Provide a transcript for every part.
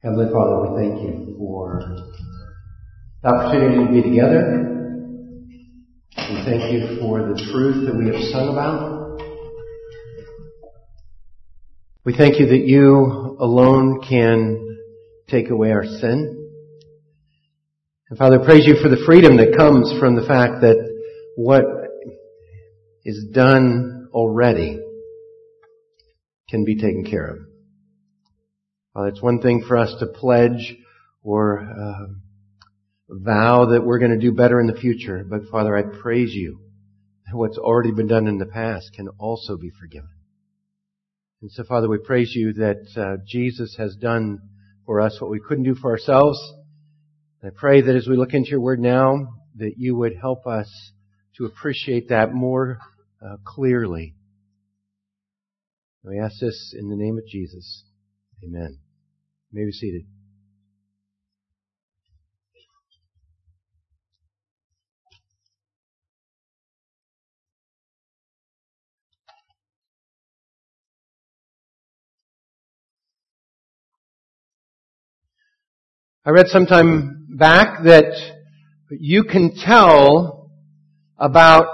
Heavenly Father, we thank you for the opportunity to be together. We thank you for the truth that we have sung about. We thank you that you alone can take away our sin. And Father, praise you for the freedom that comes from the fact that what is done already can be taken care of. Father, it's one thing for us to pledge or uh, vow that we're going to do better in the future, but Father, I praise you that what's already been done in the past can also be forgiven. And so, Father, we praise you that uh, Jesus has done for us what we couldn't do for ourselves. And I pray that as we look into your word now, that you would help us to appreciate that more uh, clearly. We ask this in the name of Jesus. Amen. You may be seated. I read sometime back that you can tell about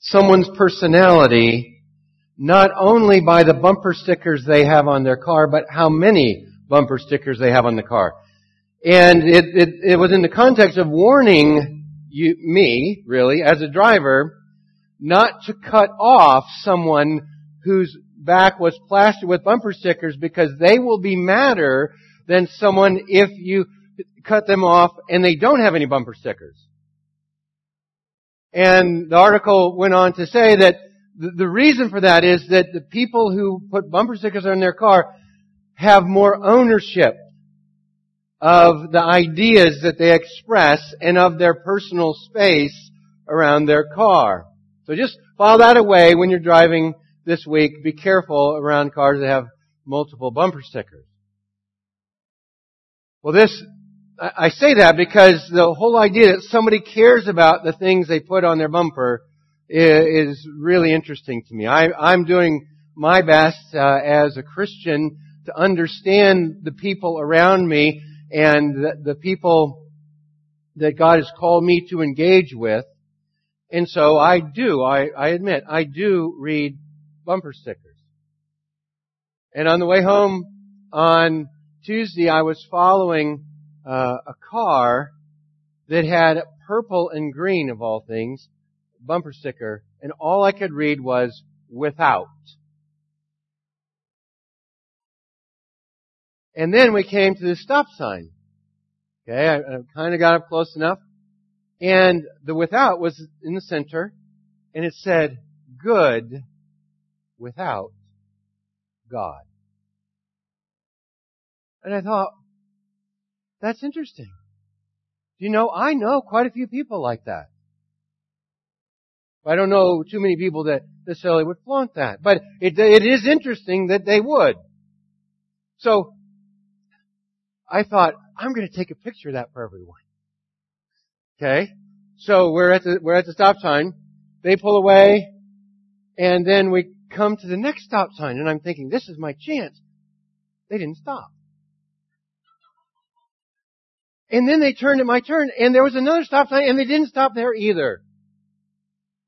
someone's personality not only by the bumper stickers they have on their car, but how many bumper stickers they have on the car. And it, it, it was in the context of warning you, me, really, as a driver, not to cut off someone whose back was plastered with bumper stickers because they will be madder than someone if you cut them off and they don't have any bumper stickers. And the article went on to say that the reason for that is that the people who put bumper stickers on their car have more ownership of the ideas that they express and of their personal space around their car. So just file that away when you're driving this week. Be careful around cars that have multiple bumper stickers. Well, this, I say that because the whole idea that somebody cares about the things they put on their bumper is really interesting to me. I, am doing my best uh, as a Christian to understand the people around me and the, the people that God has called me to engage with. And so I do, I, I admit, I do read bumper stickers. And on the way home on Tuesday, I was following uh, a car that had purple and green, of all things, bumper sticker, and all I could read was without. And then we came to the stop sign. Okay, I, I kind of got up close enough. And the without was in the center, and it said, good without God. And I thought, that's interesting. You know, I know quite a few people like that. I don't know too many people that necessarily would flaunt that. But it, it is interesting that they would. So, I thought, I'm going to take a picture of that for everyone. Okay? So we're at the, we're at the stop sign. They pull away. And then we come to the next stop sign. And I'm thinking, this is my chance. They didn't stop. And then they turned at my turn, and there was another stop sign, and they didn't stop there either.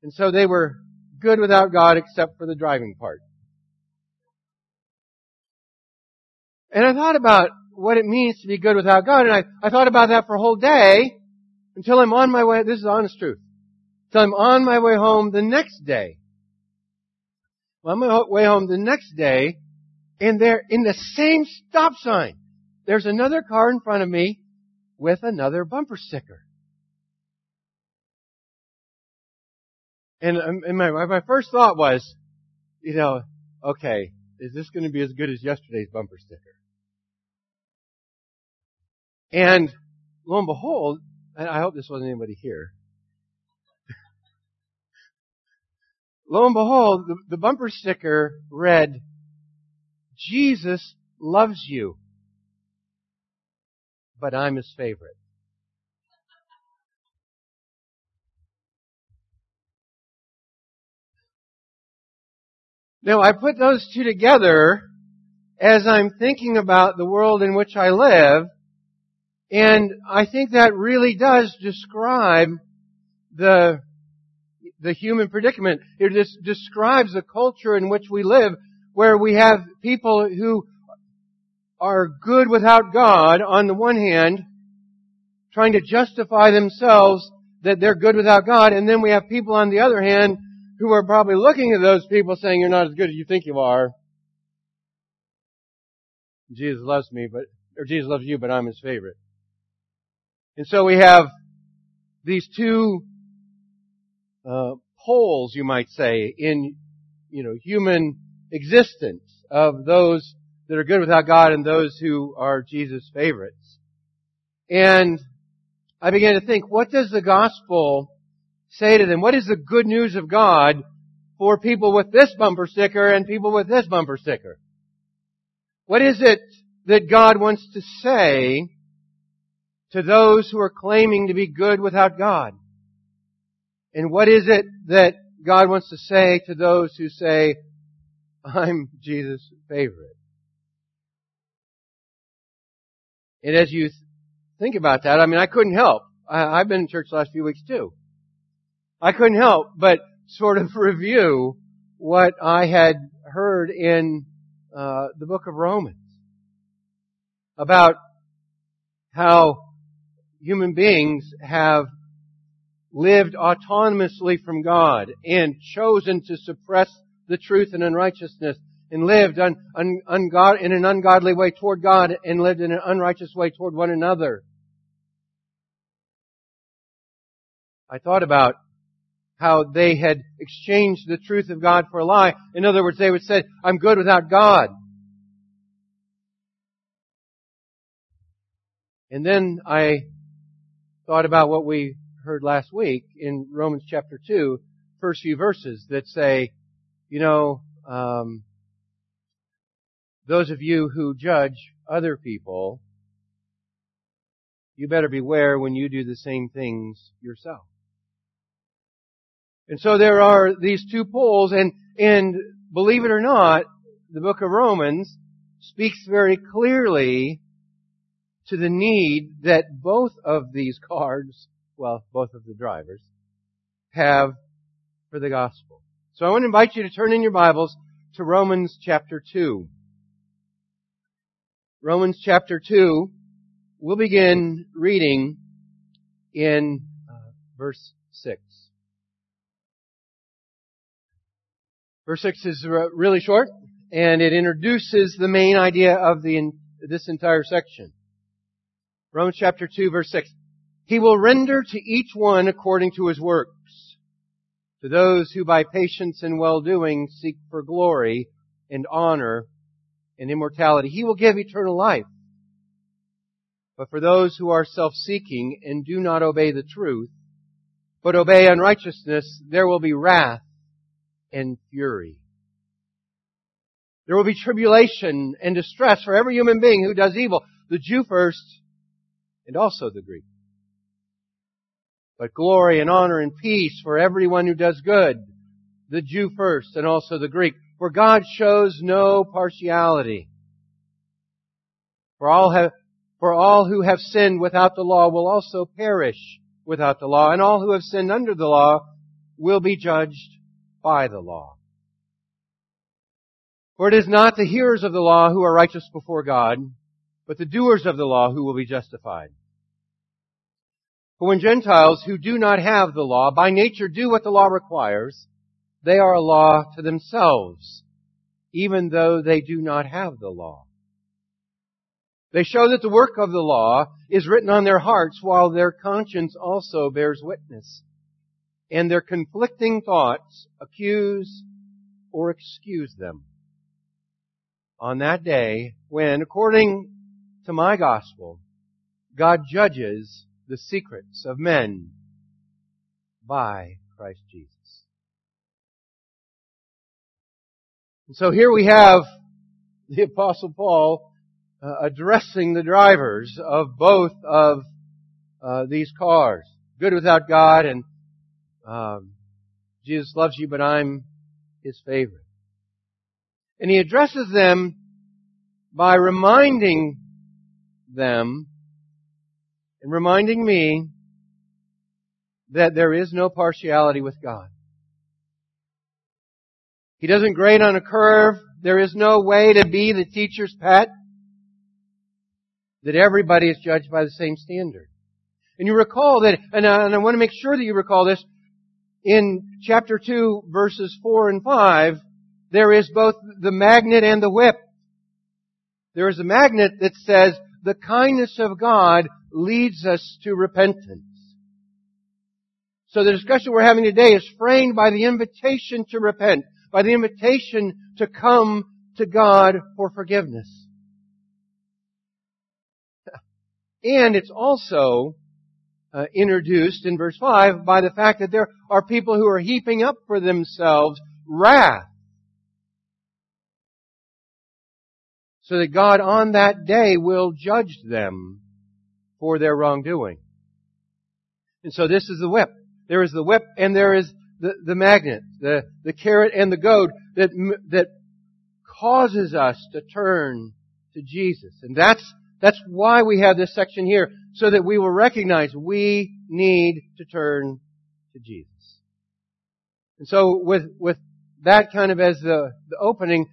And so they were good without God except for the driving part. And I thought about what it means to be good without God, and I, I thought about that for a whole day until I'm on my way, this is honest truth, until I'm on my way home the next day. I'm on my way home the next day, and there, in the same stop sign, there's another car in front of me with another bumper sticker. And, um, and my, my first thought was, you know, okay, is this going to be as good as yesterday's bumper sticker? And lo and behold, and I hope this wasn't anybody here. lo and behold, the, the bumper sticker read, Jesus loves you but I'm his favorite. Now I put those two together as I'm thinking about the world in which I live, and I think that really does describe the, the human predicament. It just describes the culture in which we live, where we have people who are good without God on the one hand, trying to justify themselves that they're good without God, and then we have people on the other hand who are probably looking at those people saying you're not as good as you think you are. Jesus loves me, but, or Jesus loves you, but I'm his favorite. And so we have these two uh, poles, you might say, in you know human existence of those that are good without God and those who are Jesus' favorites. And I began to think, what does the gospel say to them? What is the good news of God for people with this bumper sticker and people with this bumper sticker? What is it that God wants to say to those who are claiming to be good without God? And what is it that God wants to say to those who say, I'm Jesus' favorite? And as you think about that, I mean, I couldn't help. I, have been in church the last few weeks too. I couldn't help but sort of review what I had heard in uh, the book of Romans about how human beings have lived autonomously from God and chosen to suppress the truth and unrighteousness and lived un, un, ungod, in an ungodly way toward God and lived in an unrighteous way toward one another. I thought about how they had exchanged the truth of God for a lie. In other words, they would say, I'm good without God. And then I thought about what we heard last week in Romans chapter 2, first few verses that say, you know, um, those of you who judge other people, you better beware when you do the same things yourself. And so there are these two poles, and, and believe it or not, the book of Romans speaks very clearly to the need that both of these cards, well, both of the drivers, have for the gospel. So I want to invite you to turn in your Bibles to Romans chapter 2. Romans chapter 2, we'll begin reading in uh, verse 6. Verse 6 is really short, and it introduces the main idea of the, this entire section. Romans chapter 2 verse 6. He will render to each one according to his works. To those who by patience and well-doing seek for glory and honor and immortality, he will give eternal life. But for those who are self-seeking and do not obey the truth, but obey unrighteousness, there will be wrath and fury. There will be tribulation and distress for every human being who does evil. The Jew first, and also the Greek. But glory and honor and peace for everyone who does good, the Jew first and also the Greek. For God shows no partiality. For all have, for all who have sinned without the law will also perish without the law, and all who have sinned under the law will be judged by the law. For it is not the hearers of the law who are righteous before God, but the doers of the law who will be justified. For when Gentiles who do not have the law by nature do what the law requires, they are a law to themselves, even though they do not have the law. They show that the work of the law is written on their hearts while their conscience also bears witness. And their conflicting thoughts accuse or excuse them. On that day, when, according to my gospel, God judges the secrets of men by Christ Jesus. And so here we have the apostle Paul uh, addressing the drivers of both of uh, these cars. Good without God and um, Jesus loves you, but I'm his favorite. And he addresses them by reminding them and reminding me that there is no partiality with God. He doesn't grade on a curve. There is no way to be the teacher's pet. That everybody is judged by the same standard. And you recall that, and I, and I want to make sure that you recall this, in chapter 2 verses 4 and 5, there is both the magnet and the whip. There is a magnet that says, the kindness of God leads us to repentance. So the discussion we're having today is framed by the invitation to repent, by the invitation to come to God for forgiveness. And it's also uh, introduced in verse 5 by the fact that there are people who are heaping up for themselves wrath. So that God on that day will judge them for their wrongdoing. And so this is the whip. There is the whip and there is the, the magnet, the, the carrot and the goad that, that causes us to turn to Jesus. And that's, that's why we have this section here so that we will recognize we need to turn to Jesus. And so with, with that kind of as the, the opening,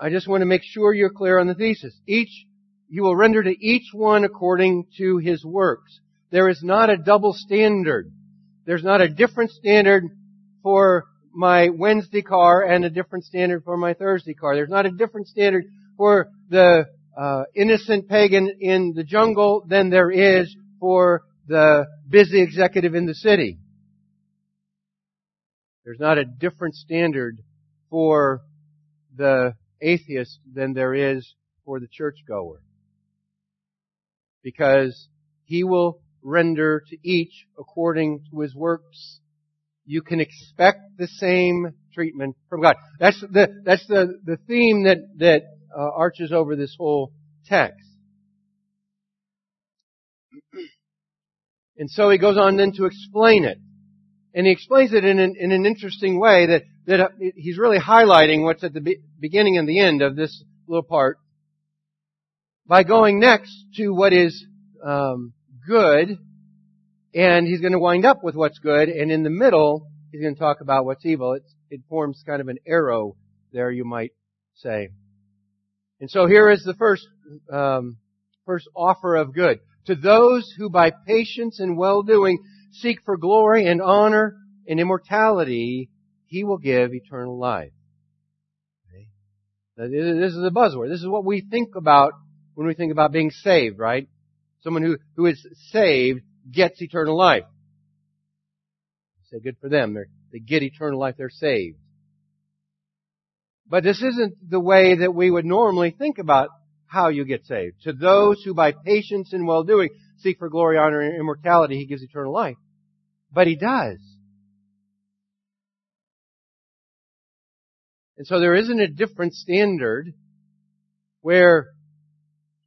I just want to make sure you're clear on the thesis. Each, you will render to each one according to his works. There is not a double standard. There's not a different standard for my Wednesday car and a different standard for my Thursday car. There's not a different standard for the uh, innocent pagan in the jungle than there is for the busy executive in the city. There's not a different standard for the atheist than there is for the churchgoer. Because he will render to each according to his works. You can expect the same treatment from God. That's the, that's the, the theme that, that uh, arches over this whole text. And so he goes on then to explain it. And he explains it in an, in an interesting way that, that uh, he's really highlighting what's at the be- beginning and the end of this little part by going next to what is um, good, and he's going to wind up with what's good, and in the middle, he's going to talk about what's evil. It's, it forms kind of an arrow there, you might say. And so here is the first, um, first offer of good. To those who by patience and well-doing seek for glory and honor and immortality, he will give eternal life. Okay? This is a buzzword. This is what we think about when we think about being saved, right? Someone who, who is saved gets eternal life. say good for them. They're, they get eternal life. They're saved. But this isn't the way that we would normally think about how you get saved. To those who by patience and well-doing seek for glory, honor, and immortality, He gives eternal life. But He does. And so there isn't a different standard where,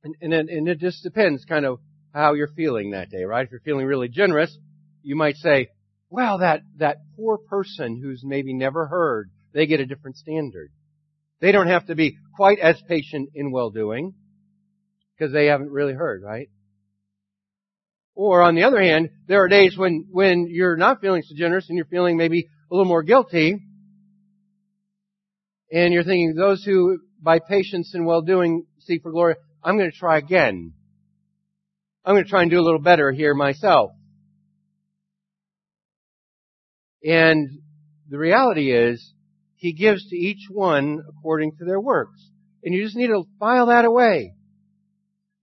and, and, and it just depends kind of how you're feeling that day, right? If you're feeling really generous, you might say, well, that, that poor person who's maybe never heard, they get a different standard. They don't have to be quite as patient in well-doing because they haven't really heard, right? Or on the other hand, there are days when, when you're not feeling so generous and you're feeling maybe a little more guilty and you're thinking those who by patience and well-doing seek for glory, I'm going to try again. I'm going to try and do a little better here myself. And the reality is, He gives to each one according to their works. And you just need to file that away.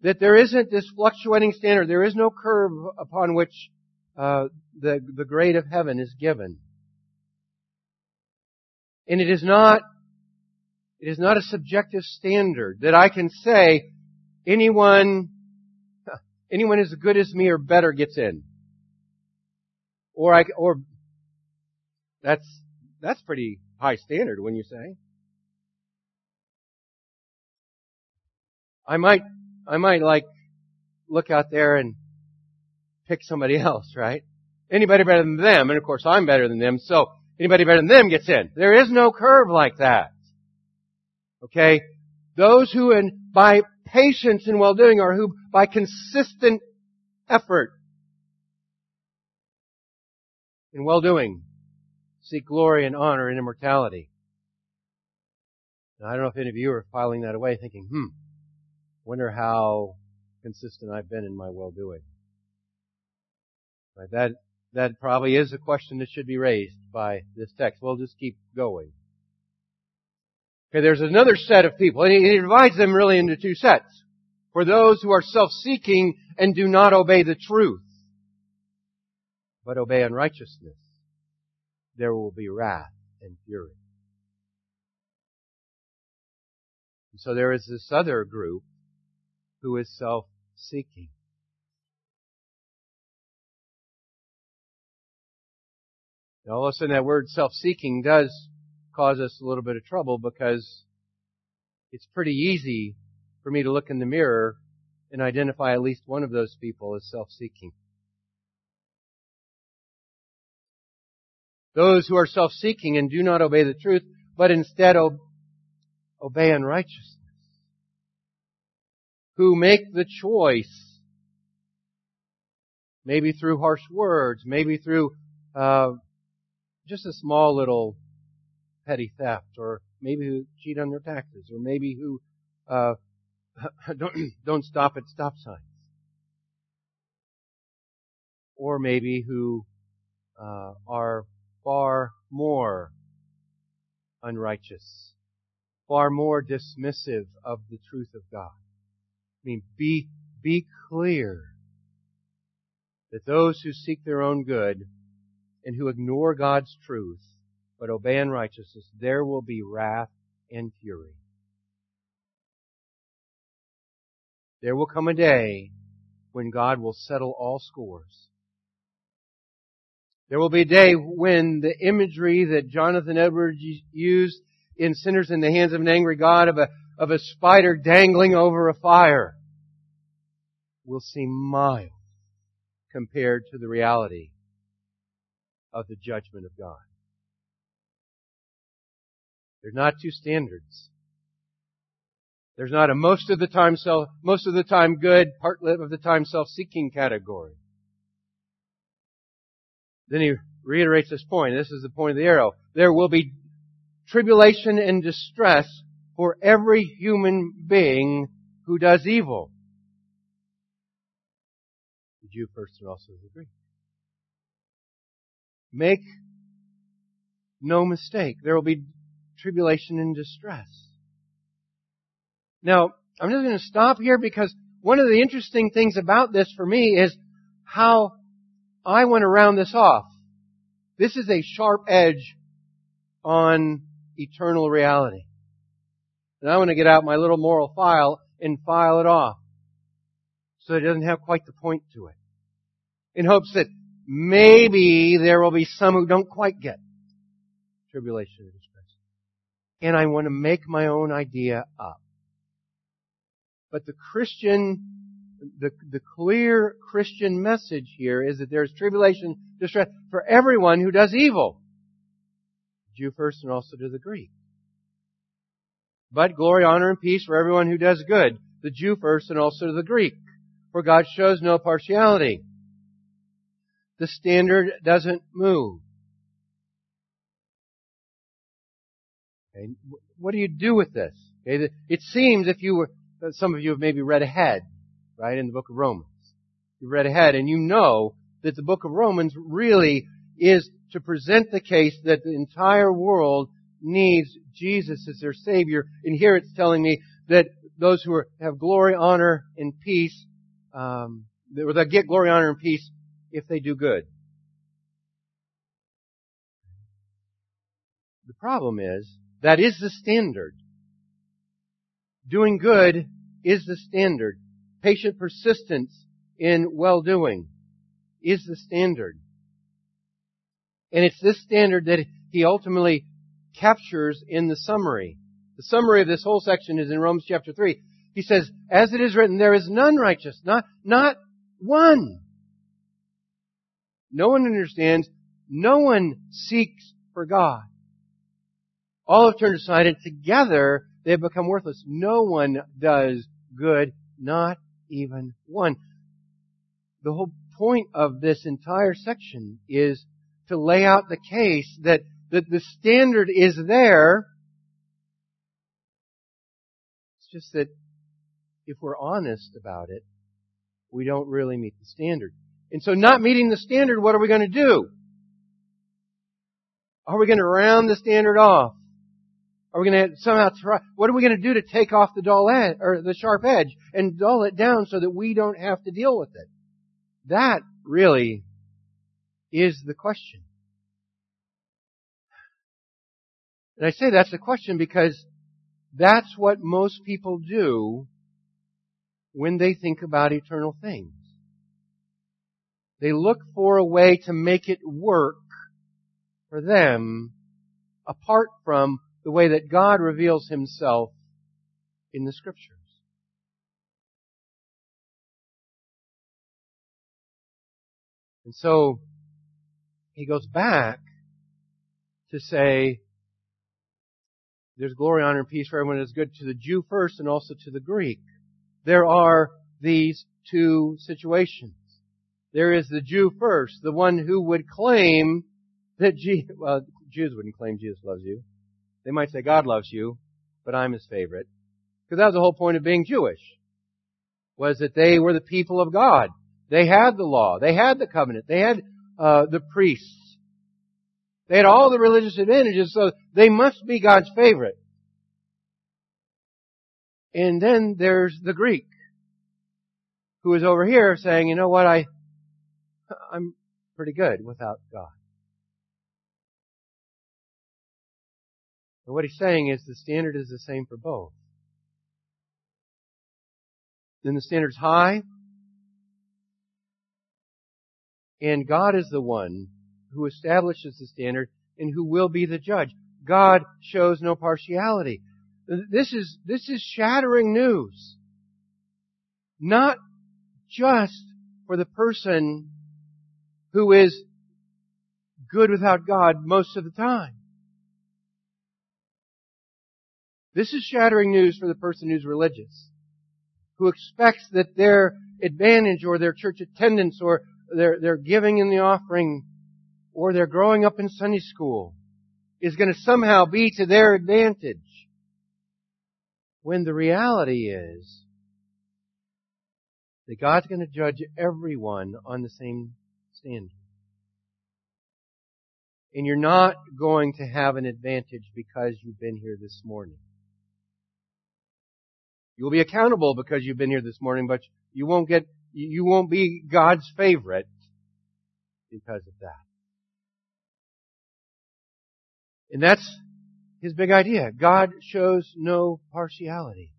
That there isn't this fluctuating standard. There is no curve upon which uh, the, the grade of heaven is given. And it is not, it is not a subjective standard that I can say anyone anyone as good as me or better gets in. Or I, or, that's, that's pretty high standard when you say. I might, I might like look out there and pick somebody else, right? Anybody better than them, and of course I'm better than them, so anybody better than them gets in. There is no curve like that. Okay? Those who in by patience and well-doing or who by consistent effort in well-doing seek glory and honor and immortality. Now, I don't know if any of you are filing that away thinking, hmm, wonder how consistent I've been in my well-doing. Right, that, that probably is a question that should be raised by this text. We'll just keep going. Okay, there's another set of people, and he divides them really into two sets. For those who are self-seeking and do not obey the truth, but obey unrighteousness, there will be wrath and fury. So there is this other group who is self-seeking. Now, all of a sudden that word self-seeking does cause us a little bit of trouble because it's pretty easy for me to look in the mirror and identify at least one of those people as self-seeking. Those who are self-seeking and do not obey the truth, but instead obey unrighteousness. Who make the choice, maybe through harsh words, maybe through uh, just a small little petty theft, or maybe who cheat on their taxes, or maybe who uh, don't, don't stop at stop signs, or maybe who uh, are far more unrighteous, far more dismissive of the truth of God. I mean, be be clear that those who seek their own good and who ignore God's truth but obey unrighteousness, there will be wrath and fury. There will come a day when God will settle all scores. There will be a day when the imagery that Jonathan Edwards used in Sinners in the Hands of an Angry God of a, of a spider dangling over a fire will seem mild compared to the reality of the judgment of God. There's not two standards. There's not a most of the time self, most of the time good, part of the time self-seeking category. Then he reiterates this point. This is the point of the arrow. There will be tribulation and distress for every human being who does evil. The Jew first and also the Greek. Make no mistake. There will be tribulation and distress. Now, I'm just going to stop here because one of the interesting things about this for me is how I want to round this off. This is a sharp edge on eternal reality. And I want to get out my little moral file and file it off so it doesn't have quite the point to it. In hopes that maybe there will be some who don't quite get tribulation and distress. and I want to make my own idea up. But the Christian, the, the clear Christian message here is that there's tribulation, distress for everyone who does evil. Jew first and also to the Greek. But glory, honor, and peace for everyone who does good. The Jew first and also the Greek. For God shows no partiality. The standard doesn't move. Okay, what do you do with this? Okay, it seems if you were, some of you have maybe read ahead, right, in the book of Romans. You read ahead and you know that the book of Romans really is to present the case that the entire world needs Jesus as their Savior. And here it's telling me that those who are, have glory, honor, and peace, um, they get glory, honor, and peace if they do good. The problem is that is the standard. Doing good is the standard. Patient persistence in well-doing is the standard. And it's this standard that he ultimately captures in the summary. The summary of this whole section is in Romans chapter 3. He says, as it is written, there is none righteous, not, not one. No one understands, no one seeks for God. All have turned aside and together They have become worthless. No one does good, not even one. The whole point of this entire section is to lay out the case that, that the standard is there. It's just that if we're honest about it, we don't really meet the standard. And so not meeting the standard, what are we going to do? Are we going to round the standard off? Are we going to somehow try, what are we going to do to take off the dull edge, or the sharp edge and dull it down so that we don't have to deal with it? That really is the question. And I say that's the question because that's what most people do when they think about eternal things. They look for a way to make it work for them apart from the way that God reveals Himself in the Scriptures. And so, he goes back to say, there's glory, honor, and peace for everyone that is good to the Jew first and also to the Greek. There are these two situations. There is the Jew first, the one who would claim that Jesus, well, Jews wouldn't claim Jesus loves you. They might say God loves you, but I'm his favorite. Because that was the whole point of being Jewish. Was that they were the people of God. They had the law. They had the covenant. They had uh, the priests. They had all the religious advantages, so they must be God's favorite. And then there's the Greek, who is over here saying, you know what, I, I'm pretty good without God. And what he's saying is the standard is the same for both. Then the standard's high, and God is the one who establishes the standard and who will be the judge. God shows no partiality. This is, this is shattering news. Not just for the person who is good without God most of the time. This is shattering news for the person who's religious, who expects that their advantage or their church attendance or their, their giving in the offering or their growing up in Sunday school is going to somehow be to their advantage. When the reality is that God's going to judge everyone on the same standard. And you're not going to have an advantage because you've been here this morning. You'll be accountable because you've been here this morning, but you won't get, you won't be God's favorite because of that. And that's his big idea. God shows no partiality.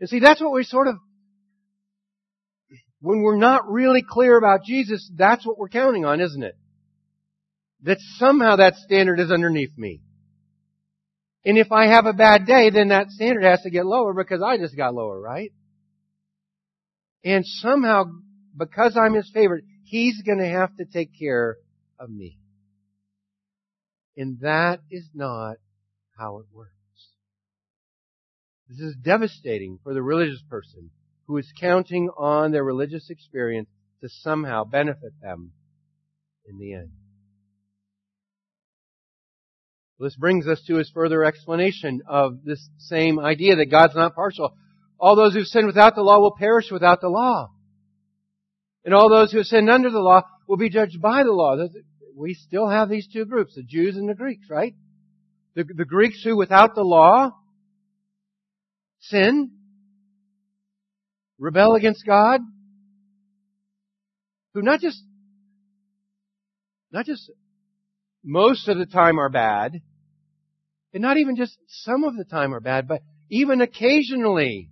And see, that's what we sort of, when we're not really clear about Jesus, that's what we're counting on, isn't it? That somehow that standard is underneath me. And if I have a bad day, then that standard has to get lower because I just got lower, right? And somehow, because I'm his favorite, he's gonna have to take care of me. And that is not how it works. This is devastating for the religious person who is counting on their religious experience to somehow benefit them in the end. This brings us to his further explanation of this same idea that God's not partial. All those who sin without the law will perish without the law. And all those who have sinned under the law will be judged by the law. We still have these two groups, the Jews and the Greeks, right? The, the Greeks who without the law sin, rebel against God, who not just, not just most of the time are bad, and not even just some of the time are bad, but even occasionally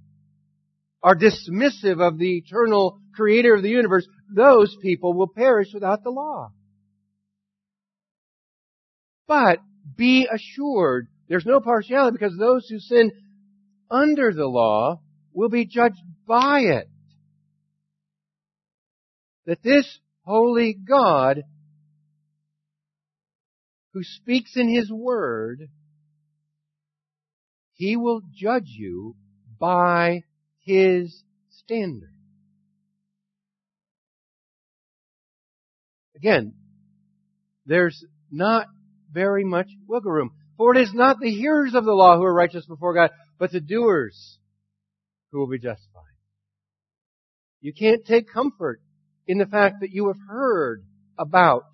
are dismissive of the eternal creator of the universe, those people will perish without the law. But be assured, there's no partiality because those who sin under the law will be judged by it. That this holy God who speaks in His Word He will judge you by His standard. Again, there's not very much wiggle room. For it is not the hearers of the law who are righteous before God, but the doers who will be justified. You can't take comfort in the fact that you have heard about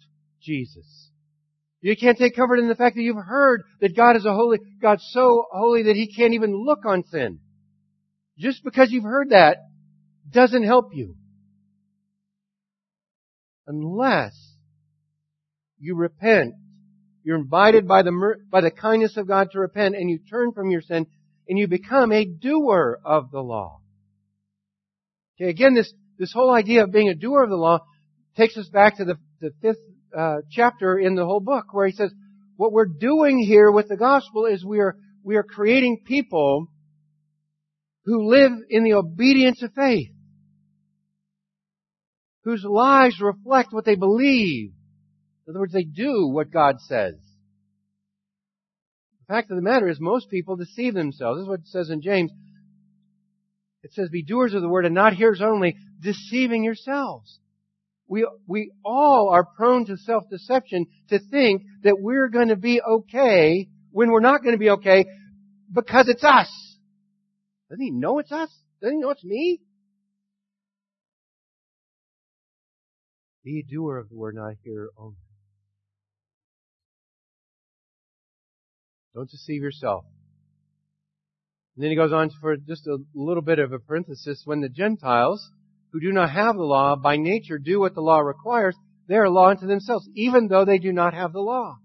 Jesus. You can't take comfort in the fact that you've heard that God is a holy, God so holy that He can't even look on sin. Just because you've heard that doesn't help you. Unless you repent you're invited by the, by the kindness of God to repent and you turn from your sin and you become a doer of the law. Okay, again, this, this whole idea of being a doer of the law takes us back to the, the fifth uh, chapter in the whole book where he says, what we're doing here with the gospel is we are, we are creating people who live in the obedience of faith, whose lives reflect what they believe, in other words, they do what God says. The fact of the matter is most people deceive themselves. This is what it says in James. It says, be doers of the word and not hearers only, deceiving yourselves. We, we all are prone to self-deception to think that we're going to be okay when we're not going to be okay because it's us. Doesn't he know it's us? Doesn't he know it's me? Be a doer of the word, not a hearer only. Don't deceive yourself. And then he goes on for just a little bit of a parenthesis. When the Gentiles, who do not have the law, by nature do what the law requires, they are law unto themselves, even though they do not have the law.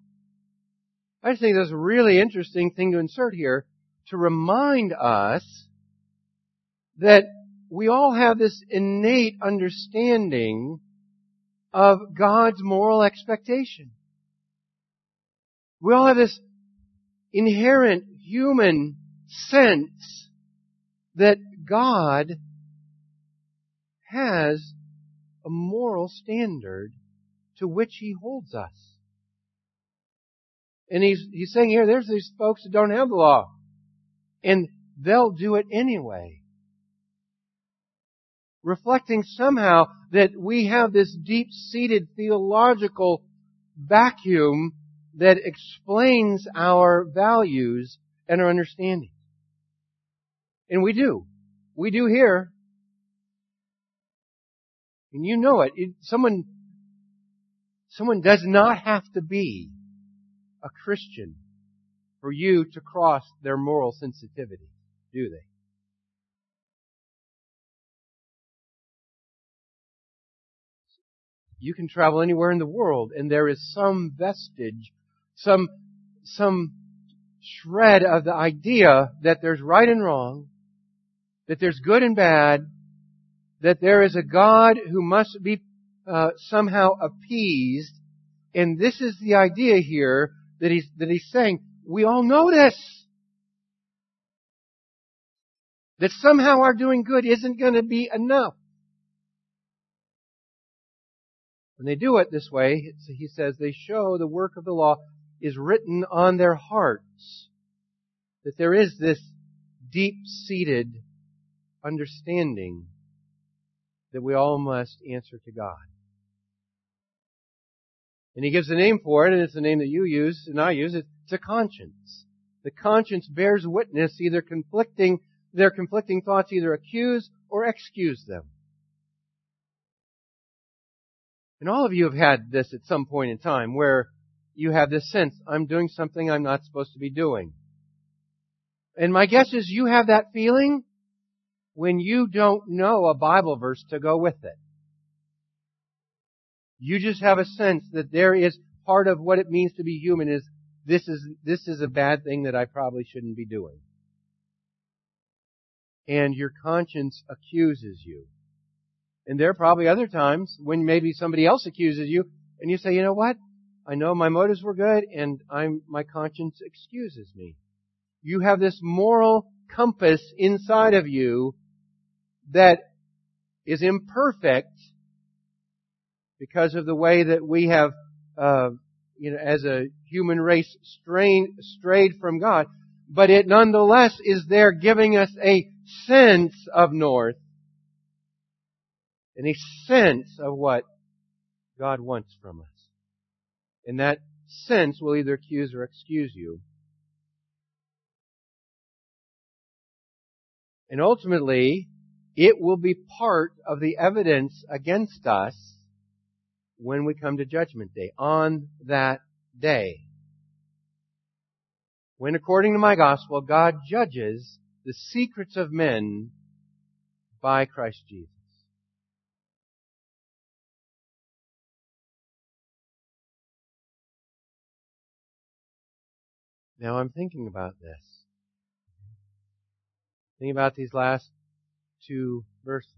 I just think that's a really interesting thing to insert here to remind us that we all have this innate understanding of God's moral expectation. We all have this inherent human sense that God has a moral standard to which He holds us. And he's, he's saying here, there's these folks that don't have the law. And they'll do it anyway. Reflecting somehow that we have this deep-seated theological vacuum that explains our values and our understanding. And we do. We do here. And you know it. it. Someone, someone does not have to be a Christian for you to cross their moral sensitivity, do they? You can travel anywhere in the world and there is some vestige some, some shred of the idea that there's right and wrong, that there's good and bad, that there is a God who must be uh, somehow appeased, and this is the idea here that he's that he's saying. We all know this. That somehow our doing good isn't going to be enough. When they do it this way, he says they show the work of the law is written on their hearts. That there is this deep-seated understanding that we all must answer to God. And he gives a name for it, and it's the name that you use and I use. It's a conscience. The conscience bears witness, either conflicting, their conflicting thoughts either accuse or excuse them. And all of you have had this at some point in time where you have this sense, I'm doing something I'm not supposed to be doing. And my guess is you have that feeling when you don't know a Bible verse to go with it. You just have a sense that there is part of what it means to be human is this is, this is a bad thing that I probably shouldn't be doing. And your conscience accuses you. And there are probably other times when maybe somebody else accuses you and you say, you know what? I know my motives were good and I'm, my conscience excuses me. You have this moral compass inside of you that is imperfect because of the way that we have, uh, you know, as a human race strayed from God. but it nonetheless is there giving us a sense of north and a sense of what God wants from us. And that sense will either accuse or excuse you. And ultimately, it will be part of the evidence against us when we come to Judgment Day, on that day. When according to my gospel, God judges the secrets of men by Christ Jesus. Now I'm thinking about this. Think about these last two verses.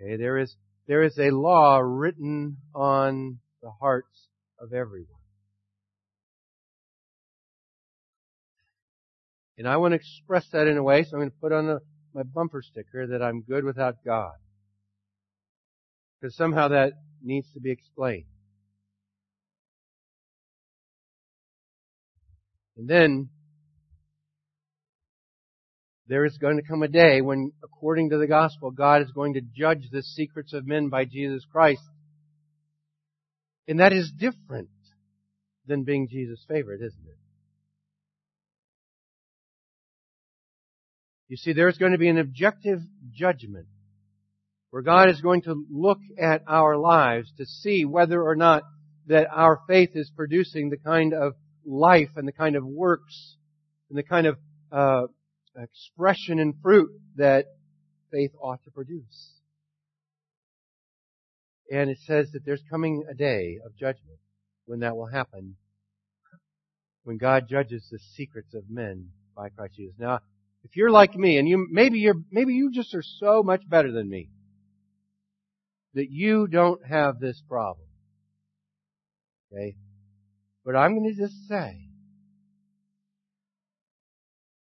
Okay, there is, there is a law written on the hearts of everyone. And I want to express that in a way, so I'm going to put on a, my bumper sticker that I'm good without God. Because somehow that needs to be explained. And then there is going to come a day when, according to the gospel, God is going to judge the secrets of men by Jesus Christ. And that is different than being Jesus' favorite, isn't it? You see, there's going to be an objective judgment where God is going to look at our lives to see whether or not that our faith is producing the kind of life and the kind of works and the kind of uh, expression and fruit that faith ought to produce. And it says that there's coming a day of judgment when that will happen, when God judges the secrets of men by Christ Jesus. Now, if you're like me, and you maybe you're maybe you just are so much better than me that you don't have this problem. Okay? But I'm going to just say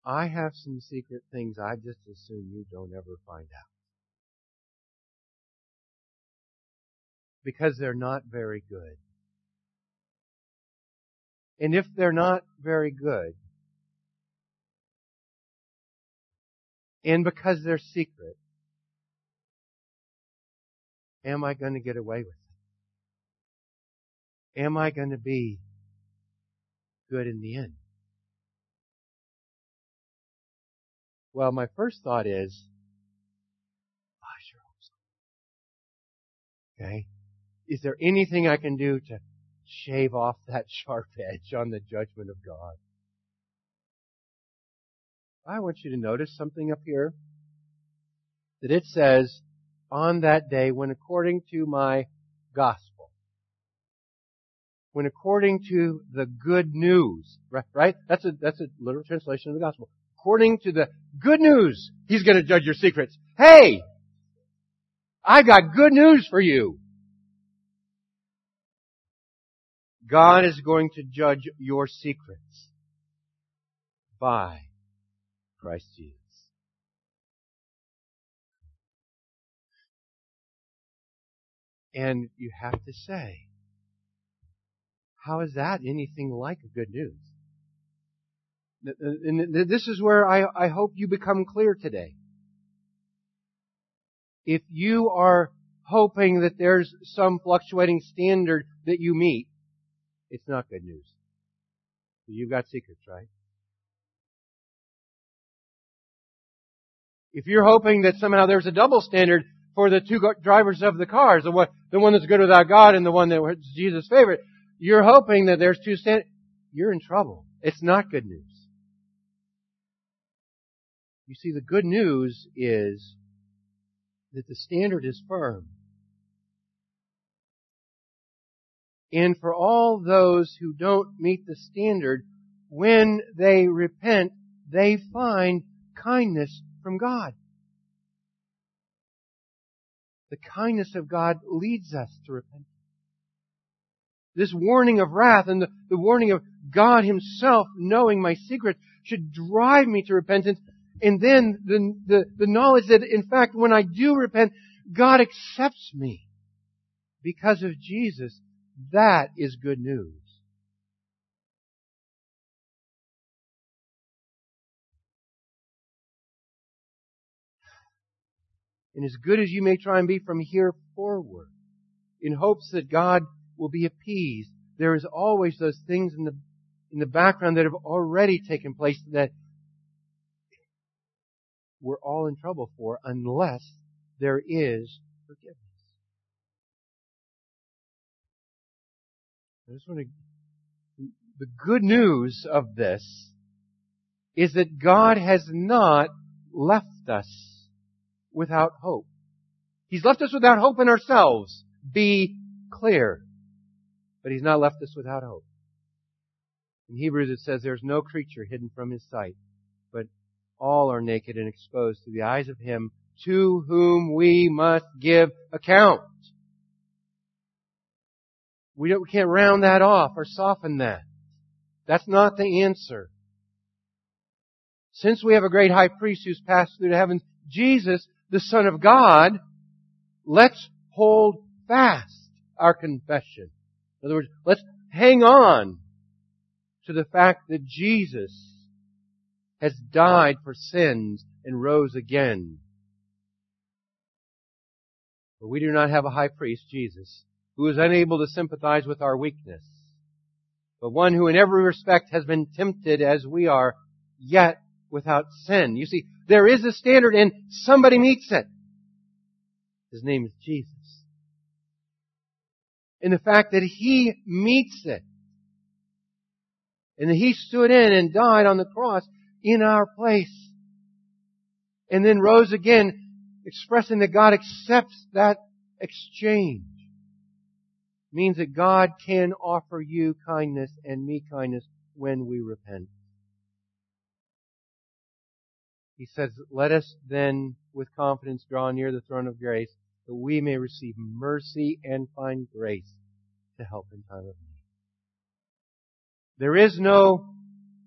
I have some secret things I just assume you don't ever find out. Because they're not very good. And if they're not very good, and because they're secret, am I going to get away with it? Am I going to be good in the end? Well, my first thought is, I sure hope so. Okay? Is there anything I can do to shave off that sharp edge on the judgment of God? I want you to notice something up here. That it says, on that day when according to my gospel, when according to the good news, right? That's a, that's a literal translation of the gospel according to the good news, He's going to judge your secrets. Hey! I got good news for you. God is going to judge your secrets by Christ Jesus. And you have to say, how is that anything like good news? And this is where I, I hope you become clear today. If you are hoping that there's some fluctuating standard that you meet, it's not good news. You've got secrets, right? If you're hoping that somehow there's a double standard for the two drivers of the cars, the one, the one that's good without God and the one that's Jesus' favorite, you're hoping that there's two standards. You're in trouble. It's not good news. You see, the good news is that the standard is firm. And for all those who don't meet the standard, when they repent, they find kindness from God. The kindness of God leads us to repentance this warning of wrath and the, the warning of God Himself knowing my secret should drive me to repentance. And then the, the, the knowledge that in fact when I do repent, God accepts me because of Jesus. That is good news. and as good as you may try and be from here forward, in hopes that God will be appeased, there is always those things in the, in the background that have already taken place that we're all in trouble for unless there is forgiveness. I just want to, the good news of this is that God has not left us without hope. He's left us without hope in ourselves. Be clear. But He's not left us without hope. In Hebrews it says there's no creature hidden from His sight, but all are naked and exposed to the eyes of Him to whom we must give account. We, don't, we can't round that off or soften that. That's not the answer. Since we have a great high priest who's passed through the heavens, Jesus, the Son of God, let's hold fast our confession. In other words, let's hang on to the fact that Jesus has died for sins and rose again. But we do not have a high priest, Jesus, who is unable to sympathize with our weakness, but one who in every respect has been tempted as we are, yet without sin. You see, there is a standard and somebody meets it. His name is Jesus. And the fact that He meets it. And that He stood in and died on the cross in our place. And then rose again, expressing that God accepts that exchange means that God can offer you kindness and me kindness when we repent. He says, let us then with confidence draw near the throne of grace that we may receive mercy and find grace to help in time of need. There is no,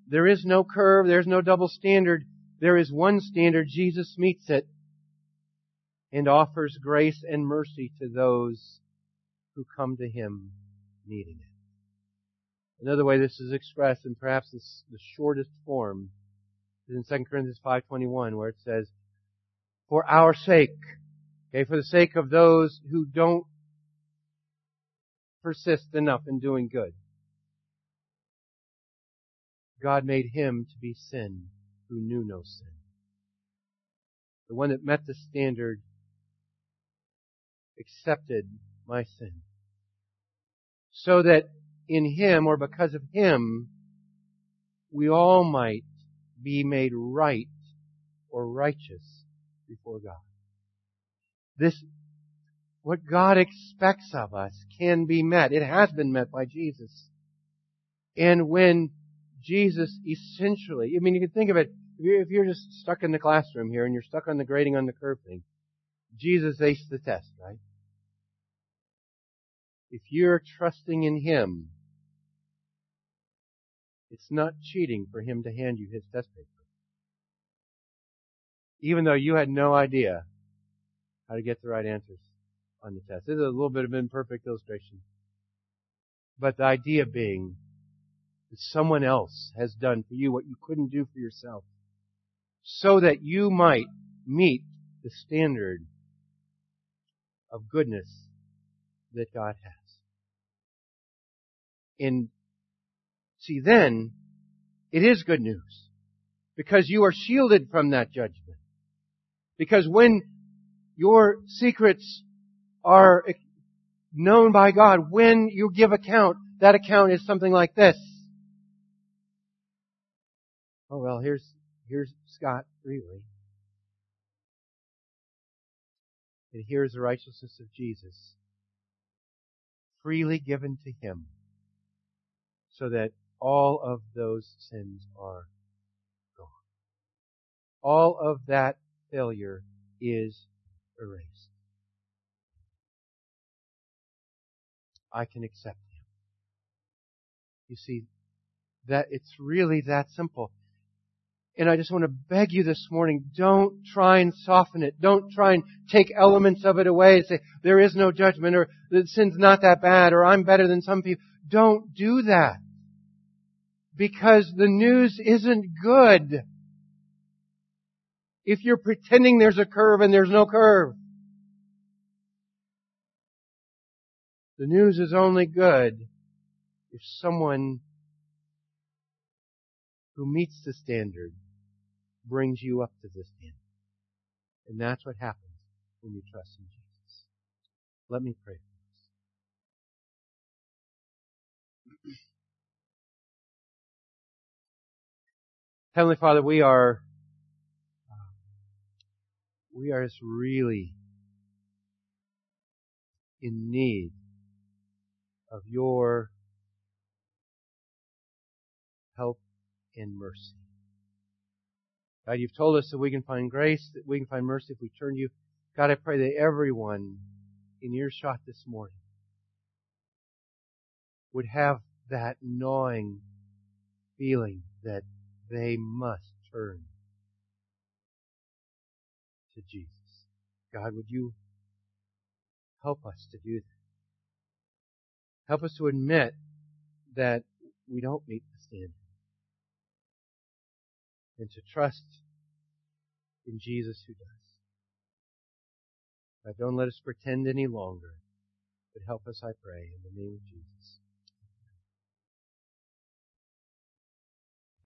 there is no curve, there's no double standard. There is one standard. Jesus meets it and offers grace and mercy to those who come to Him needing it. Another way this is expressed, and perhaps the shortest form, is in 2 Corinthians 5.21 where it says, For our sake, okay, for the sake of those who don't persist enough in doing good. God made him to be sin who knew no sin. The one that met the standard accepted my sin. So that in him or because of him, we all might be made right or righteous before God. This, what God expects of us can be met. It has been met by Jesus. And when Jesus essentially, I mean, you can think of it, if you're just stuck in the classroom here and you're stuck on the grading on the curve thing, Jesus aced the test, right? If you're trusting in Him, it's not cheating for Him to hand you His test paper. Even though you had no idea how to get the right answers on the test. This is a little bit of an imperfect illustration. But the idea being that someone else has done for you what you couldn't do for yourself. So that you might meet the standard of goodness that God has. And see, then, it is good news. Because you are shielded from that judgment. Because when your secrets are known by God, when you give account, that account is something like this. Oh well, here's, here's Scott Freely. And here's the righteousness of Jesus. Freely given to Him so that all of those sins are gone. All of that failure is erased. I can accept Him. You see, that it's really that simple. And I just want to beg you this morning, don't try and soften it. Don't try and take elements of it away and say, there is no judgment, or the sin's not that bad, or I'm better than some people. Don't do that because the news isn't good if you're pretending there's a curve and there's no curve. The news is only good if someone who meets the standard brings you up to the standard. And that's what happens when you trust in Jesus. Let me pray. Heavenly Father, we are we are just really in need of your help and mercy. God, you've told us that we can find grace, that we can find mercy if we turn to you. God, I pray that everyone in earshot this morning would have that gnawing feeling that they must turn to Jesus. God, would you help us to do that? Help us to admit that we don't meet the standard. And to trust in Jesus who does. God, don't let us pretend any longer, but help us, I pray, in the name of Jesus.